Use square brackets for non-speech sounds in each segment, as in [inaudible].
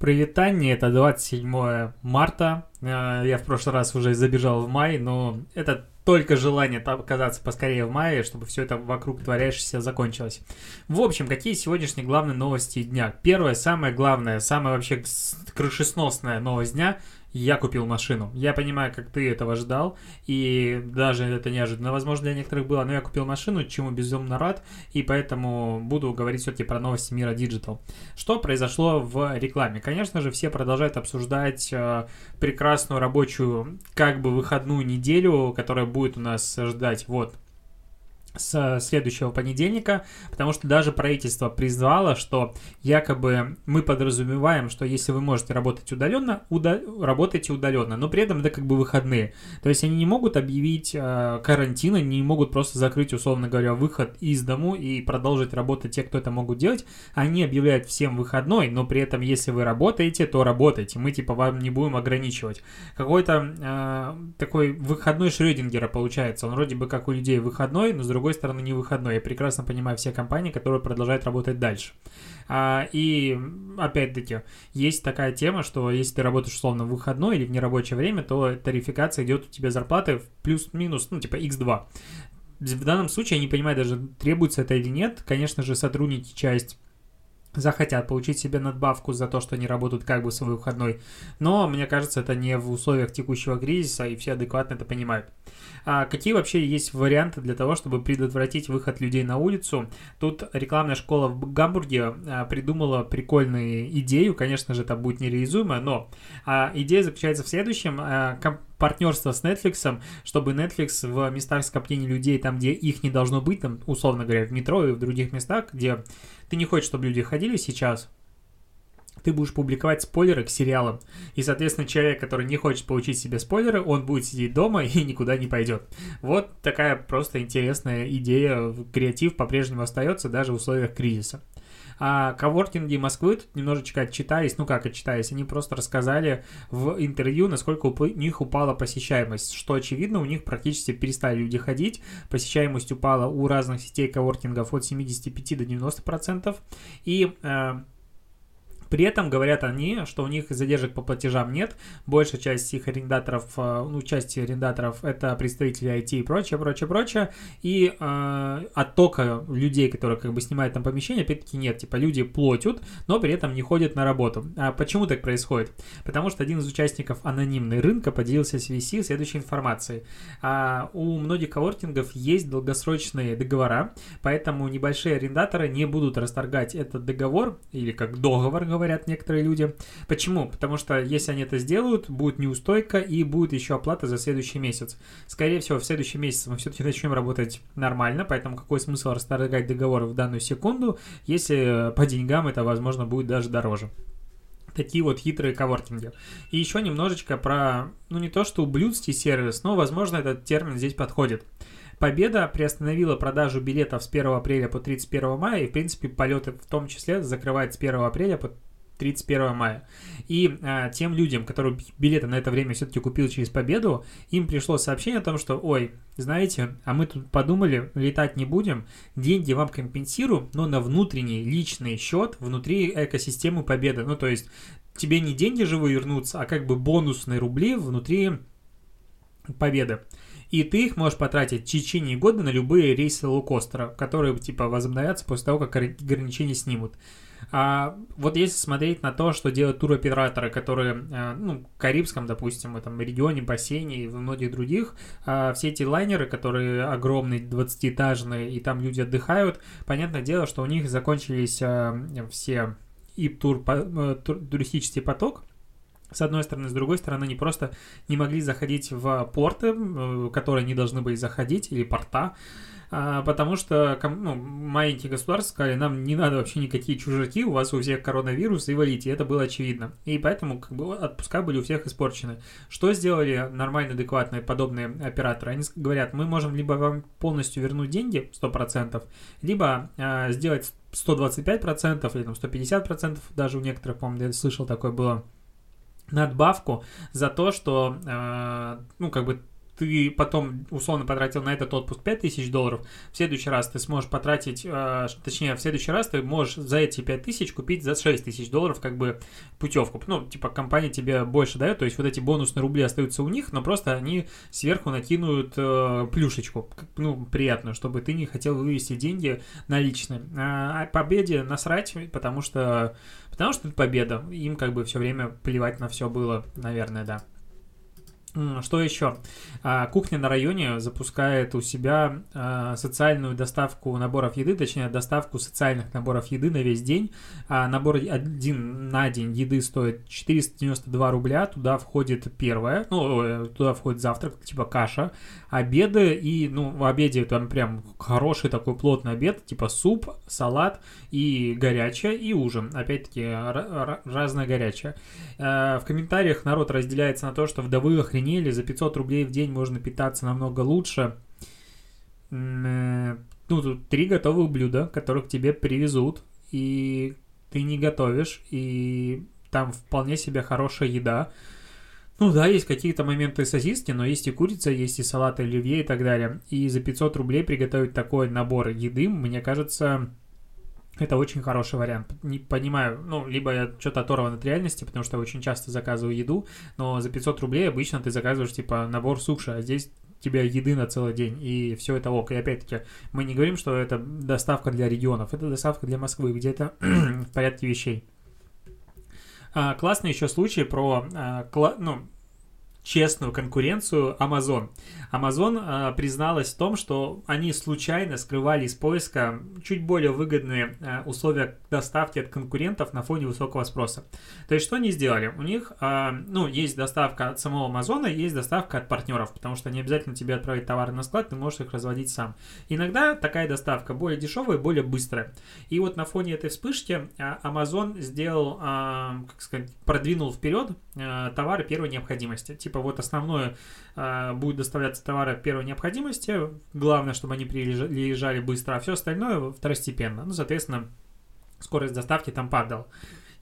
Прилетание это 27 марта. Э, я в прошлый раз уже забежал в май, но это только желание оказаться поскорее в мае, чтобы все это вокруг творящееся закончилось. В общем, какие сегодняшние главные новости дня? Первое, самое главное, самая вообще крышесносная новость дня – я купил машину. Я понимаю, как ты этого ждал, и даже это неожиданно, возможно, для некоторых было, но я купил машину, чему безумно рад, и поэтому буду говорить все-таки про новости мира Digital. Что произошло в рекламе? Конечно же, все продолжают обсуждать э, прекрасную рабочую, как бы выходную неделю, которая будет у нас ждать вот с следующего понедельника, потому что даже правительство призвало, что якобы мы подразумеваем, что если вы можете работать удаленно, уда- работайте удаленно, но при этом это как бы выходные. То есть они не могут объявить э, карантин, они не могут просто закрыть, условно говоря, выход из дому и продолжить работать те, кто это могут делать. Они объявляют всем выходной, но при этом, если вы работаете, то работайте. Мы типа вам не будем ограничивать. Какой-то э, такой выходной Шрёдингера получается. Он вроде бы как у людей выходной, но с другой другой стороны, не выходной. Я прекрасно понимаю все компании, которые продолжают работать дальше. А, и, опять-таки, есть такая тема, что если ты работаешь условно в выходной или в нерабочее время, то тарификация идет у тебя зарплаты в плюс-минус, ну, типа x2. В данном случае я не понимаю даже, требуется это или нет. Конечно же, сотрудники часть захотят получить себе надбавку за то, что они работают как бы свой выходной. Но, мне кажется, это не в условиях текущего кризиса, и все адекватно это понимают. А какие вообще есть варианты для того, чтобы предотвратить выход людей на улицу? Тут рекламная школа в Гамбурге а, придумала прикольную идею, конечно же, это будет нереализуемо, но а, идея заключается в следующем. Партнерство с Netflix, чтобы Netflix в местах скопления людей, там, где их не должно быть, там, условно говоря, в метро и в других местах, где ты не хочешь, чтобы люди ходили сейчас, ты будешь публиковать спойлеры к сериалам. И, соответственно, человек, который не хочет получить себе спойлеры, он будет сидеть дома [laughs] и никуда не пойдет. Вот такая просто интересная идея. Креатив по-прежнему остается даже в условиях кризиса. А коворкинги Москвы тут немножечко отчитались, ну как отчитались, они просто рассказали в интервью, насколько у них упала посещаемость, что очевидно, у них практически перестали люди ходить, посещаемость упала у разных сетей коворкингов от 75 до 90 процентов, и э, при этом говорят они, что у них задержек по платежам нет. Большая часть их арендаторов, э, ну, части арендаторов это представители IT и прочее, прочее, прочее. И э, оттока людей, которые как бы снимают там помещение, опять-таки нет. Типа люди платят, но при этом не ходят на работу. А почему так происходит? Потому что один из участников анонимной рынка поделился с VC следующей информацией. А у многих коворкингов есть долгосрочные договора, поэтому небольшие арендаторы не будут расторгать этот договор, или как договор, говорят некоторые люди. Почему? Потому что если они это сделают, будет неустойка и будет еще оплата за следующий месяц. Скорее всего, в следующий месяц мы все-таки начнем работать нормально, поэтому какой смысл расторгать договор в данную секунду, если по деньгам это, возможно, будет даже дороже такие вот хитрые коворкинги. И еще немножечко про, ну не то что ублюдский сервис, но, возможно, этот термин здесь подходит. Победа приостановила продажу билетов с 1 апреля по 31 мая, и, в принципе, полеты в том числе закрывает с 1 апреля по 31 мая. И а, тем людям, которые билеты на это время все-таки купил через победу, им пришло сообщение о том, что, ой, знаете, а мы тут подумали, летать не будем, деньги вам компенсируем, но на внутренний личный счет внутри экосистемы победы. Ну, то есть тебе не деньги живые вернутся, а как бы бонусные рубли внутри победы. И ты их можешь потратить в течение года на любые рейсы лоукостера, которые типа возобновятся после того, как ограничения снимут. А вот если смотреть на то, что делают туроператоры, которые, э, ну, в Карибском, допустим, в этом регионе, бассейне и в многих других, а все эти лайнеры, которые огромные, 20-этажные, и там люди отдыхают, понятное дело, что у них закончились э, все и э, тур, туристический поток, с одной стороны, с другой стороны, они просто не могли заходить в порты, которые не должны были заходить, или порта, потому что ну, маленькие государства сказали, нам не надо вообще никакие чужаки, у вас у всех коронавирус, и валите, это было очевидно. И поэтому как бы отпуска были у всех испорчены. Что сделали нормальные, адекватные подобные операторы? Они говорят, мы можем либо вам полностью вернуть деньги, 100%, либо э, сделать 125% или там 150%, даже у некоторых, по-моему, я слышал, такое было, надбавку за то, что, э, ну, как бы ты потом условно потратил на этот отпуск 5000 долларов, в следующий раз ты сможешь потратить, э, точнее, в следующий раз ты можешь за эти 5000 купить за 6000 долларов как бы путевку. Ну, типа компания тебе больше дает, то есть вот эти бонусные рубли остаются у них, но просто они сверху накинут э, плюшечку, ну, приятную, чтобы ты не хотел вывести деньги наличные. А победе насрать, потому что, потому что это победа. Им как бы все время плевать на все было, наверное, да. Что еще? А, кухня на районе запускает у себя а, социальную доставку наборов еды, точнее доставку социальных наборов еды на весь день. А, набор один на день еды стоит 492 рубля. Туда входит первое, ну, э, туда входит завтрак, типа каша, обеды и, ну, в обеде там прям хороший такой плотный обед, типа суп, салат и горячее, и ужин. Опять-таки разное горячее. В комментариях народ разделяется на то, что вдовы охренели охренели, за 500 рублей в день можно питаться намного лучше. Э, ну, тут три готовых блюда, которых тебе привезут, и ты не готовишь, и там вполне себе хорошая еда. Ну да, есть какие-то моменты сосиски, но есть и курица, есть и салат оливье и так далее. И за 500 рублей приготовить такой набор еды, мне кажется, это очень хороший вариант. Не понимаю, ну, либо я что-то оторван от реальности, потому что я очень часто заказываю еду, но за 500 рублей обычно ты заказываешь, типа, набор суши, а здесь тебя еды на целый день, и все это ок. И опять-таки, мы не говорим, что это доставка для регионов, это доставка для Москвы, где это [clears throat] в порядке вещей. А, классный еще случай про, а, кла- ну, честную конкуренцию Amazon. Amazon э, призналась в том, что они случайно скрывали из поиска чуть более выгодные э, условия доставки от конкурентов на фоне высокого спроса. То есть что они сделали? У них, э, ну, есть доставка от самого Amazon, есть доставка от партнеров, потому что не обязательно тебе отправить товары на склад, ты можешь их разводить сам. Иногда такая доставка более дешевая, более быстрая. И вот на фоне этой вспышки Amazon сделал, как сказать, продвинул вперед товары первой необходимости типа вот основное э, будет доставляться товары первой необходимости, главное, чтобы они приезжали быстро, а все остальное второстепенно. Ну, соответственно, скорость доставки там падала.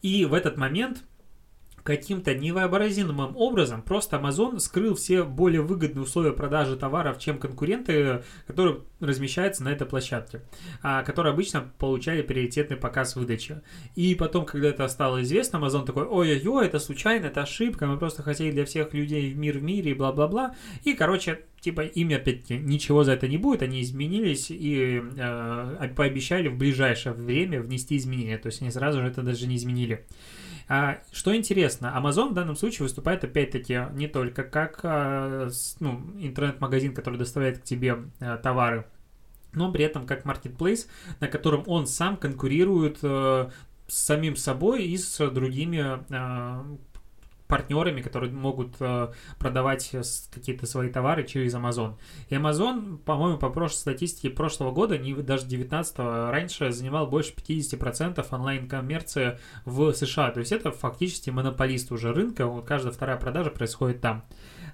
И в этот момент каким-то невообразимым образом просто Amazon скрыл все более выгодные условия продажи товаров, чем конкуренты, которые размещаются на этой площадке, а, которые обычно получали приоритетный показ выдачи. И потом, когда это стало известно, Amazon такой, ой-ой-ой, это случайно, это ошибка, мы просто хотели для всех людей в мир в мире и бла-бла-бла. И, короче, типа им опять-таки ничего за это не будет, они изменились и э, пообещали в ближайшее время внести изменения. То есть они сразу же это даже не изменили. А, что интересно, Amazon в данном случае выступает опять-таки не только как а, ну, интернет-магазин, который доставляет к тебе а, товары, но при этом как marketplace, на котором он сам конкурирует с самим собой и с другими партнерами, которые могут э, продавать какие-то свои товары через Amazon. И Amazon, по-моему, по прошлой статистике прошлого года, не, даже 19 раньше занимал больше 50% онлайн-коммерции в США. То есть это фактически монополист уже рынка, вот каждая вторая продажа происходит там.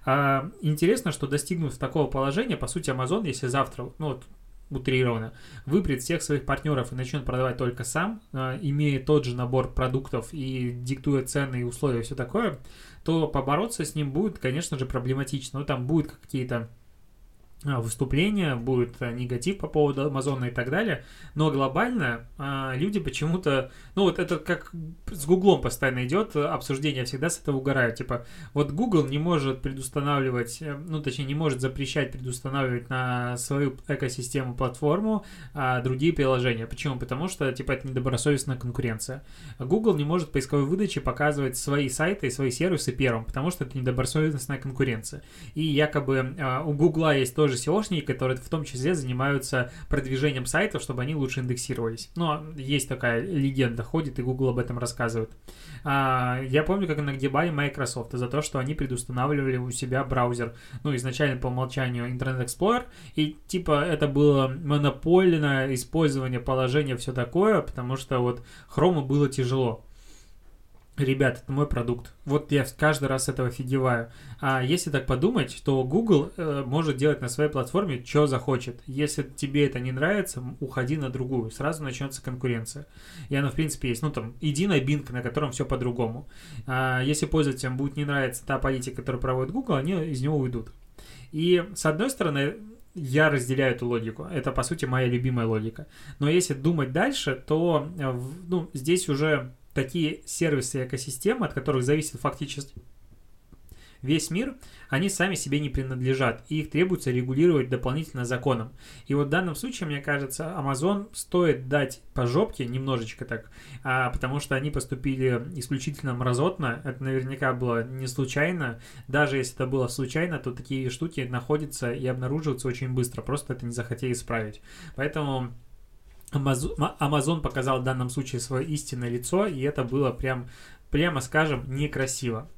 А, интересно, что достигнув такого положения, по сути, Amazon, если завтра, ну вот утрированно, выпрет всех своих партнеров и начнет продавать только сам, э, имея тот же набор продуктов и диктуя цены и условия и все такое, то побороться с ним будет, конечно же, проблематично. Ну, там будут какие-то а, выступления, будет а, негатив по поводу Амазона и так далее, но глобально а, люди почему-то, ну вот это как с Гуглом постоянно идет обсуждение, всегда с этого угорают, типа вот Google не может предустанавливать, э, ну точнее не может запрещать предустанавливать на свою экосистему платформу а, другие приложения. Почему? Потому что типа это недобросовестная конкуренция. Google не может поисковой выдаче показывать свои сайты и свои сервисы первым, потому что это недобросовестная конкуренция. И якобы а, у Гугла есть тоже тоже SEOшники, которые в том числе занимаются продвижением сайтов, чтобы они лучше индексировались. Но есть такая легенда, ходит, и Google об этом рассказывает. А, я помню, как нагибали Microsoft за то, что они предустанавливали у себя браузер, ну, изначально по умолчанию Internet Explorer, и типа это было монопольное использование положения, все такое, потому что вот Chrome было тяжело. Ребят, это мой продукт. Вот я каждый раз этого офигеваю. А если так подумать, то Google э, может делать на своей платформе, что захочет. Если тебе это не нравится, уходи на другую. Сразу начнется конкуренция. И она, в принципе, есть. Ну, там, иди на Bing, на котором все по-другому. А если пользователям будет не нравиться та политика, которую проводит Google, они из него уйдут. И, с одной стороны, я разделяю эту логику. Это, по сути, моя любимая логика. Но если думать дальше, то э, ну, здесь уже такие сервисы и экосистемы, от которых зависит фактически весь мир, они сами себе не принадлежат, и их требуется регулировать дополнительно законом. И вот в данном случае, мне кажется, Amazon стоит дать по жопке немножечко так, а, потому что они поступили исключительно мразотно, это наверняка было не случайно, даже если это было случайно, то такие штуки находятся и обнаруживаются очень быстро, просто это не захотели исправить. Поэтому Amazon показал в данном случае свое истинное лицо, и это было прям, прямо скажем, некрасиво.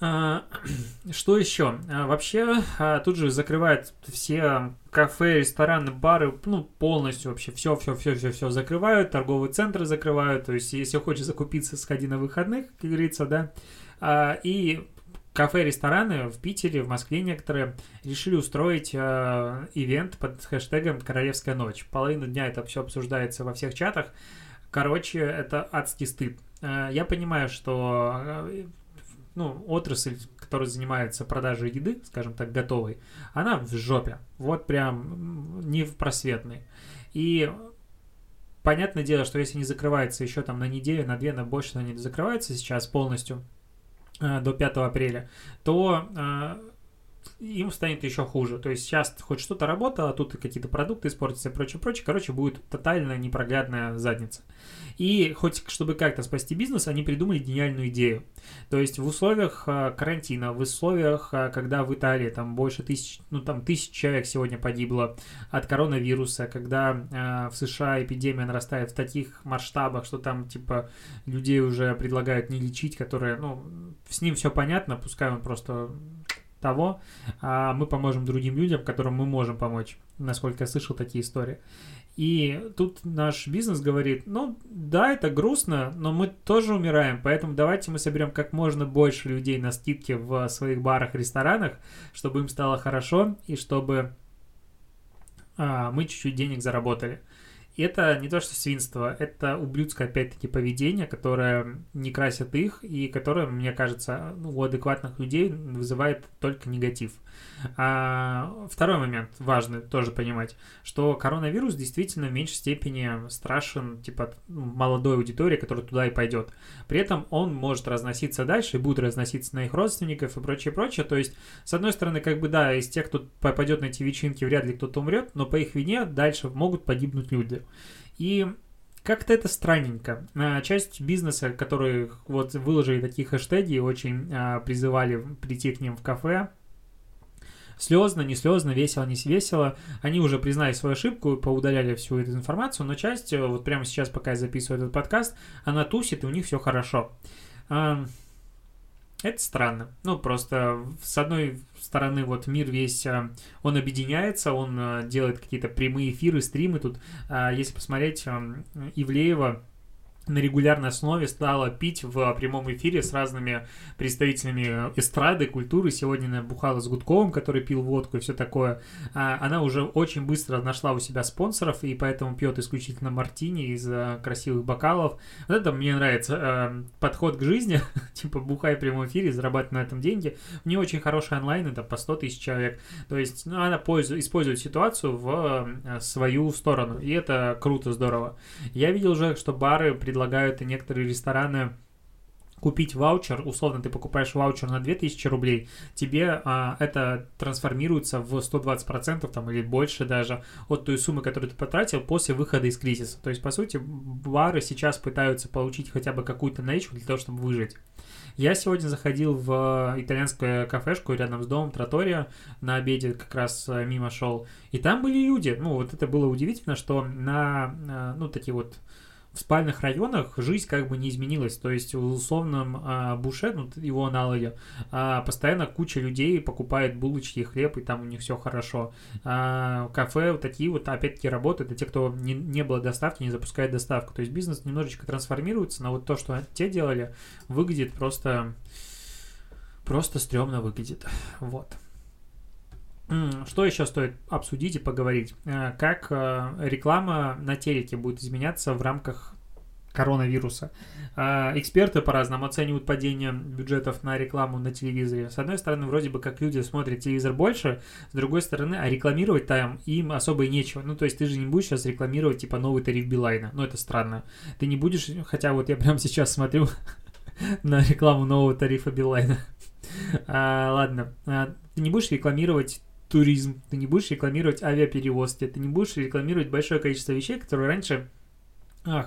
А, [clears throat] что еще? А, вообще, а, тут же закрывают все кафе, рестораны, бары, ну, полностью вообще все, все, все, все, все закрывают, торговые центры закрывают. То есть, если хочешь закупиться, сходи на выходных, как говорится, да. И кафе, рестораны в Питере, в Москве некоторые решили устроить э, ивент под хэштегом «Королевская ночь». Половину дня это все обсуждается во всех чатах. Короче, это адский стыд. Э, я понимаю, что э, ну, отрасль, которая занимается продажей еды, скажем так, готовой, она в жопе. Вот прям не в просветной. И понятное дело, что если не закрывается еще там на неделю, на две, на больше, она не закрывается сейчас полностью, до 5 апреля, то э, им станет еще хуже. То есть сейчас хоть что-то работало, а тут какие-то продукты испортятся и прочее, прочее. Короче, будет тотально непроглядная задница. И хоть чтобы как-то спасти бизнес, они придумали гениальную идею. То есть в условиях а, карантина, в условиях, а, когда в Италии там больше тысяч, ну там тысяч человек сегодня погибло от коронавируса, когда а, в США эпидемия нарастает в таких масштабах, что там типа людей уже предлагают не лечить, которые, ну, с ним все понятно, пускай он просто того, а мы поможем другим людям, которым мы можем помочь, насколько я слышал такие истории. И тут наш бизнес говорит, ну да, это грустно, но мы тоже умираем, поэтому давайте мы соберем как можно больше людей на скидке в своих барах, ресторанах, чтобы им стало хорошо и чтобы а, мы чуть-чуть денег заработали. И это не то что свинство, это ублюдское, опять-таки, поведение, которое не красит их и которое, мне кажется, ну, у адекватных людей вызывает только негатив. А, второй момент важный тоже понимать, что коронавирус действительно в меньшей степени страшен, типа, молодой аудитории, которая туда и пойдет. При этом он может разноситься дальше и будет разноситься на их родственников и прочее, прочее. То есть, с одной стороны, как бы, да, из тех, кто попадет на эти вечеринки, вряд ли кто-то умрет, но по их вине дальше могут погибнуть люди. И как-то это странненько. А, часть бизнеса, которые вот выложили такие хэштеги, очень а, призывали прийти к ним в кафе, слезно, не слезно, весело, не весело. Они уже признали свою ошибку, поудаляли всю эту информацию, но часть, э, вот прямо сейчас, пока я записываю этот подкаст, она тусит, и у них все хорошо. Это странно. Ну, просто с одной стороны, вот мир весь, э, он объединяется, он э, делает какие-то прямые эфиры, стримы. Тут, а, если посмотреть, Ивлеева на регулярной основе стала пить в прямом эфире с разными представителями эстрады, культуры. Сегодня она бухала с Гудковым, который пил водку и все такое. А она уже очень быстро нашла у себя спонсоров, и поэтому пьет исключительно мартини из э, красивых бокалов. Вот это мне нравится. Э, подход к жизни, [laughs] типа бухай в прямом эфире, зарабатывай на этом деньги. У нее очень хороший онлайн, это по 100 тысяч человек. То есть ну, она пользует, использует ситуацию в свою сторону, и это круто, здорово. Я видел уже, что бары предлагают и некоторые рестораны купить ваучер, условно ты покупаешь ваучер на 2000 рублей, тебе а, это трансформируется в 120% там, или больше даже от той суммы, которую ты потратил после выхода из кризиса. То есть, по сути, бары сейчас пытаются получить хотя бы какую-то наличку для того, чтобы выжить. Я сегодня заходил в итальянскую кафешку рядом с домом, Тротория, на обеде как раз э, мимо шел, и там были люди. Ну, вот это было удивительно, что на, э, ну, такие вот в спальных районах жизнь как бы не изменилась. То есть в условном а, буше, ну, его аналоге, а, постоянно куча людей покупает булочки, хлеб, и там у них все хорошо. А, кафе вот такие вот опять-таки работают, это те, кто не, не было доставки, не запускает доставку. То есть бизнес немножечко трансформируется, но вот то, что те делали, выглядит просто просто стрёмно выглядит. Вот. Что еще стоит обсудить и поговорить? Э, как э, реклама на телеке будет изменяться в рамках коронавируса. Э, эксперты по-разному оценивают падение бюджетов на рекламу на телевизоре. С одной стороны, вроде бы как люди смотрят телевизор больше, с другой стороны, а рекламировать там им особо и нечего. Ну, то есть ты же не будешь сейчас рекламировать типа новый тариф Билайна. Ну, это странно. Ты не будешь, хотя вот я прямо сейчас смотрю [laughs] на рекламу нового тарифа Билайна. [laughs] А, ладно, а, ты не будешь рекламировать туризм, ты не будешь рекламировать авиаперевозки, ты не будешь рекламировать большое количество вещей, которые раньше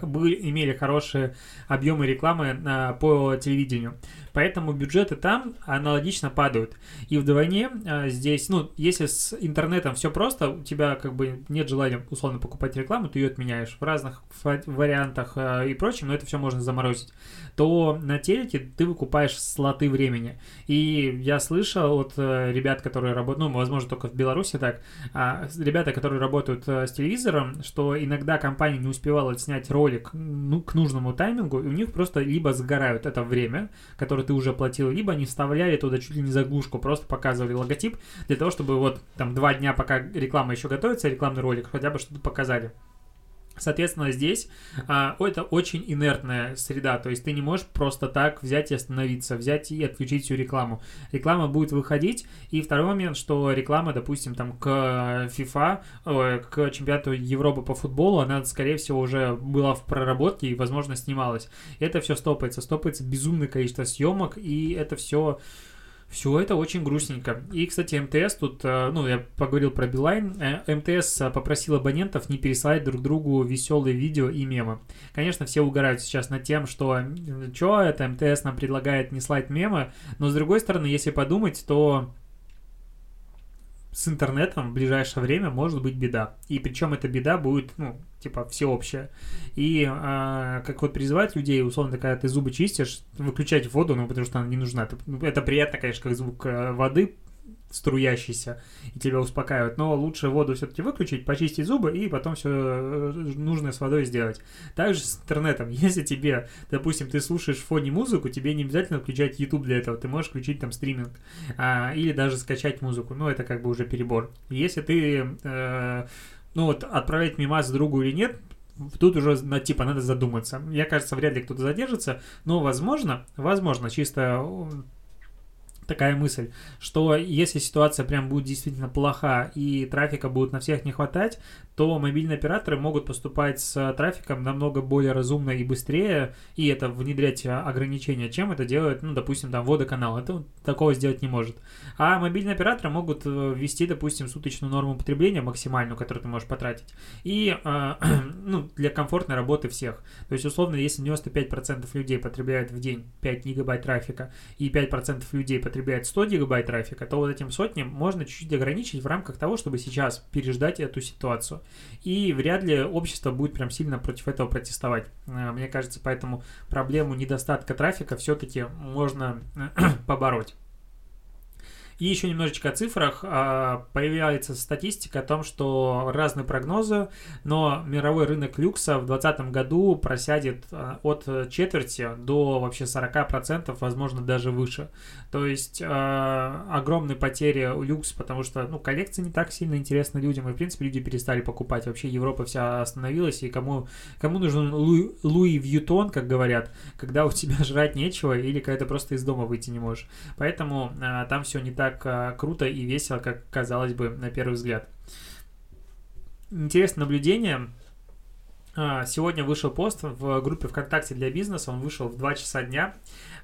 были, имели хорошие объемы рекламы а, по телевидению. Поэтому бюджеты там аналогично падают. И вдвойне а, здесь, ну, если с интернетом все просто, у тебя как бы нет желания условно покупать рекламу, ты ее отменяешь в разных вариантах а, и прочем, но это все можно заморозить, то на телеке ты выкупаешь слоты времени. И я слышал от э, ребят, которые работают, ну, возможно, только в Беларуси так, а, ребята, которые работают э, с телевизором, что иногда компания не успевала снять ролик ну, к нужному таймингу, и у них просто либо сгорают это время, которое который ты уже платил, либо они вставляли туда чуть ли не заглушку, просто показывали логотип для того, чтобы вот там два дня, пока реклама еще готовится, рекламный ролик, хотя бы что-то показали. Соответственно, здесь а, это очень инертная среда, то есть ты не можешь просто так взять и остановиться, взять и отключить всю рекламу. Реклама будет выходить, и второй момент, что реклама, допустим, там к FIFA, к чемпионату Европы по футболу, она, скорее всего, уже была в проработке и, возможно, снималась. Это все стопается, стопается безумное количество съемок, и это все все это очень грустненько. И, кстати, МТС тут, э, ну, я поговорил про Билайн, э, МТС попросил абонентов не пересылать друг другу веселые видео и мемы. Конечно, все угорают сейчас над тем, что что это МТС нам предлагает не слать мемы, но с другой стороны, если подумать, то с интернетом в ближайшее время может быть беда. И причем эта беда будет, ну, типа, всеобщая. И а, как вот призывать людей, условно, когда ты зубы чистишь, выключать воду, ну, потому что она не нужна. Это, ну, приятно, конечно, как звук э, воды струящийся и тебя успокаивает. Но лучше воду все-таки выключить, почистить зубы и потом все э, нужное с водой сделать. Также с интернетом. [laughs] Если тебе, допустим, ты слушаешь в фоне музыку, тебе не обязательно включать YouTube для этого. Ты можешь включить там стриминг а, или даже скачать музыку. Ну, это как бы уже перебор. Если ты, э, ну вот, отправлять мимас другу или нет, Тут уже, на, типа, надо задуматься. Я кажется, вряд ли кто-то задержится, но возможно, возможно, чисто такая мысль, что если ситуация прям будет действительно плоха и трафика будет на всех не хватать, то мобильные операторы могут поступать с трафиком намного более разумно и быстрее, и это внедрять ограничения, чем это делает, ну, допустим, там, водоканал. Это такого сделать не может. А мобильные операторы могут э, ввести, допустим, суточную норму потребления максимальную, которую ты можешь потратить, и, э, [clears throat] ну, для комфортной работы всех. То есть, условно, если 95% людей потребляют в день 5 гигабайт трафика, и 5% людей потребляют 100 гигабайт трафика, то вот этим сотням можно чуть-чуть ограничить в рамках того, чтобы сейчас переждать эту ситуацию. И вряд ли общество будет прям сильно против этого протестовать. Э, мне кажется, поэтому проблему недостатка трафика все-таки можно [clears throat] побороть. И еще немножечко о цифрах. А, появляется статистика о том, что разные прогнозы, но мировой рынок люкса в 2020 году просядет а, от четверти до вообще 40%, возможно, даже выше. То есть э, огромные потери у люкс, потому что ну, коллекции не так сильно интересны людям, и в принципе люди перестали покупать. Вообще Европа вся остановилась, и кому, кому нужен Луи, Луи Вьютон, как говорят, когда у тебя жрать нечего или когда ты просто из дома выйти не можешь. Поэтому там все не так э, круто и весело, как казалось бы на первый взгляд. Интересное наблюдение. А, сегодня вышел пост в группе ВКонтакте для бизнеса, он вышел в 2 часа дня.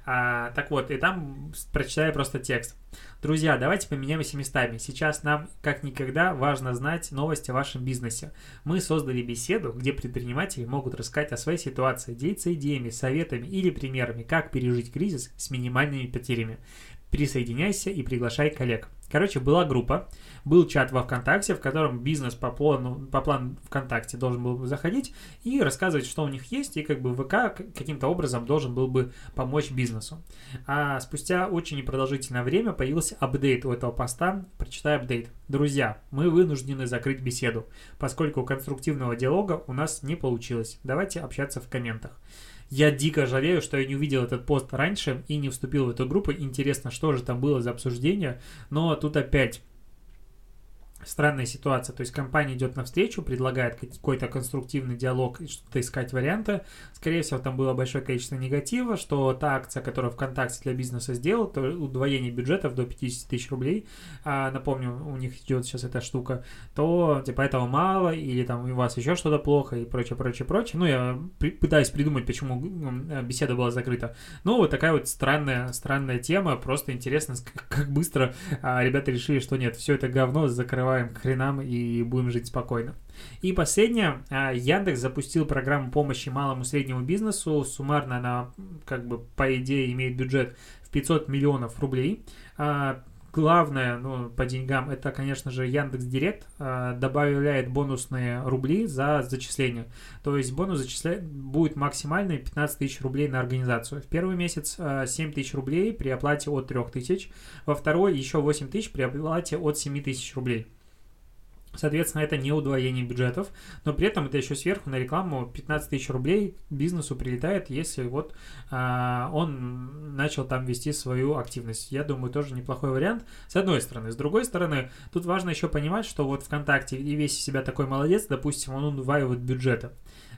А, так вот, и там прочитаю просто текст. Друзья, давайте поменяемся местами. Сейчас нам, как никогда, важно знать новости о вашем бизнесе. Мы создали беседу, где предприниматели могут рассказать о своей ситуации, делиться идеями, советами или примерами, как пережить кризис с минимальными потерями. Присоединяйся и приглашай коллег. Короче, была группа, был чат во ВКонтакте, в котором бизнес по плану, по плану ВКонтакте должен был заходить и рассказывать, что у них есть, и как бы ВК каким-то образом должен был бы помочь бизнесу. А спустя очень непродолжительное время появился апдейт у этого поста. Прочитай апдейт. Друзья, мы вынуждены закрыть беседу, поскольку конструктивного диалога у нас не получилось. Давайте общаться в комментах. Я дико жалею, что я не увидел этот пост раньше и не вступил в эту группу. Интересно, что же там было за обсуждение. Но тут опять странная ситуация. То есть компания идет навстречу, предлагает какой-то конструктивный диалог и что-то искать варианты. Скорее всего, там было большое количество негатива, что та акция, которую ВКонтакте для бизнеса сделал, то удвоение бюджетов до 50 тысяч рублей, а, напомню, у них идет сейчас эта штука, то типа этого мало, или там у вас еще что-то плохо и прочее, прочее, прочее. Ну, я при, пытаюсь придумать, почему беседа была закрыта. Ну, вот такая вот странная, странная тема, просто интересно, как быстро а, ребята решили, что нет, все это говно закрывать закрываем к хренам и будем жить спокойно. И последнее, а, Яндекс запустил программу помощи малому и среднему бизнесу. Суммарно она, как бы, по идее, имеет бюджет в 500 миллионов рублей. А, главное, ну, по деньгам, это, конечно же, Яндекс Директ э, добавляет бонусные рубли за зачисление. То есть бонус зачисляет, будет максимальный 15 тысяч рублей на организацию. В первый месяц э, 7 тысяч рублей при оплате от 3 тысяч, во второй еще 8 тысяч при оплате от 7 тысяч рублей. Соответственно, это не удвоение бюджетов, но при этом это еще сверху на рекламу 15 тысяч рублей бизнесу прилетает, если вот а, он начал там вести свою активность. Я думаю, тоже неплохой вариант, с одной стороны. С другой стороны, тут важно еще понимать, что вот ВКонтакте и весь себя такой молодец, допустим, он удваивает бюджеты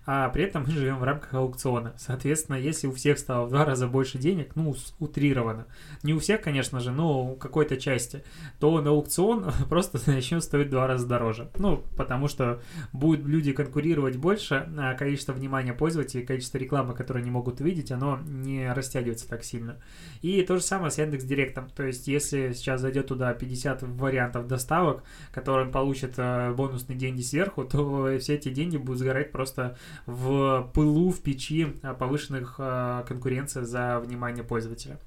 а при этом мы живем в рамках аукциона. Соответственно, если у всех стало в два раза больше денег, ну, утрированно, не у всех, конечно же, но у какой-то части, то на аукцион [laughs] просто начнет стоить в два раза дороже. Ну, потому что будут люди конкурировать больше, а количество внимания пользователей, количество рекламы, которые они могут увидеть, оно не растягивается так сильно. И то же самое с Яндекс Директом. То есть, если сейчас зайдет туда 50 вариантов доставок, которые он получит э, бонусные деньги сверху, [laughs] то все эти деньги будут сгорать просто в пылу, в печи а, повышенных а, конкуренции за внимание пользователя.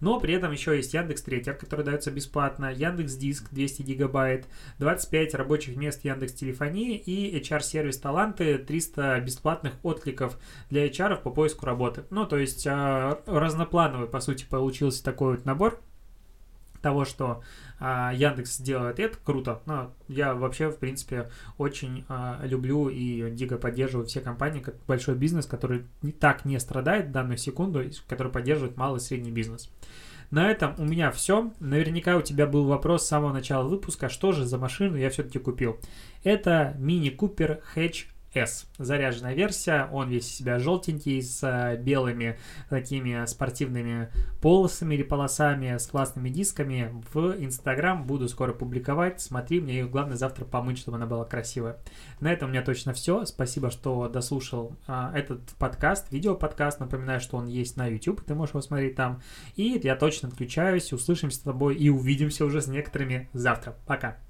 Но при этом еще есть Яндекс Третьер, который дается бесплатно, Яндекс Диск 200 гигабайт, 25 рабочих мест Яндекс Телефонии и HR-сервис Таланты 300 бесплатных откликов для HR по поиску работы. Ну, то есть а, разноплановый, по сути, получился такой вот набор того, что а, Яндекс делает, это круто. Но я вообще, в принципе, очень а, люблю и дико поддерживаю все компании, как большой бизнес, который не, так не страдает в данную секунду, который поддерживает малый и средний бизнес. На этом у меня все. Наверняка у тебя был вопрос с самого начала выпуска, что же за машину я все-таки купил. Это Mini Cooper Hatch S. Заряженная версия, он весь из себя желтенький, с э, белыми такими спортивными полосами или полосами, с классными дисками. В Инстаграм буду скоро публиковать, смотри, мне ее главное завтра помыть, чтобы она была красивая. На этом у меня точно все. Спасибо, что дослушал а, этот подкаст, видео-подкаст. Напоминаю, что он есть на YouTube, ты можешь его смотреть там. И я точно отключаюсь, услышимся с тобой и увидимся уже с некоторыми завтра. Пока!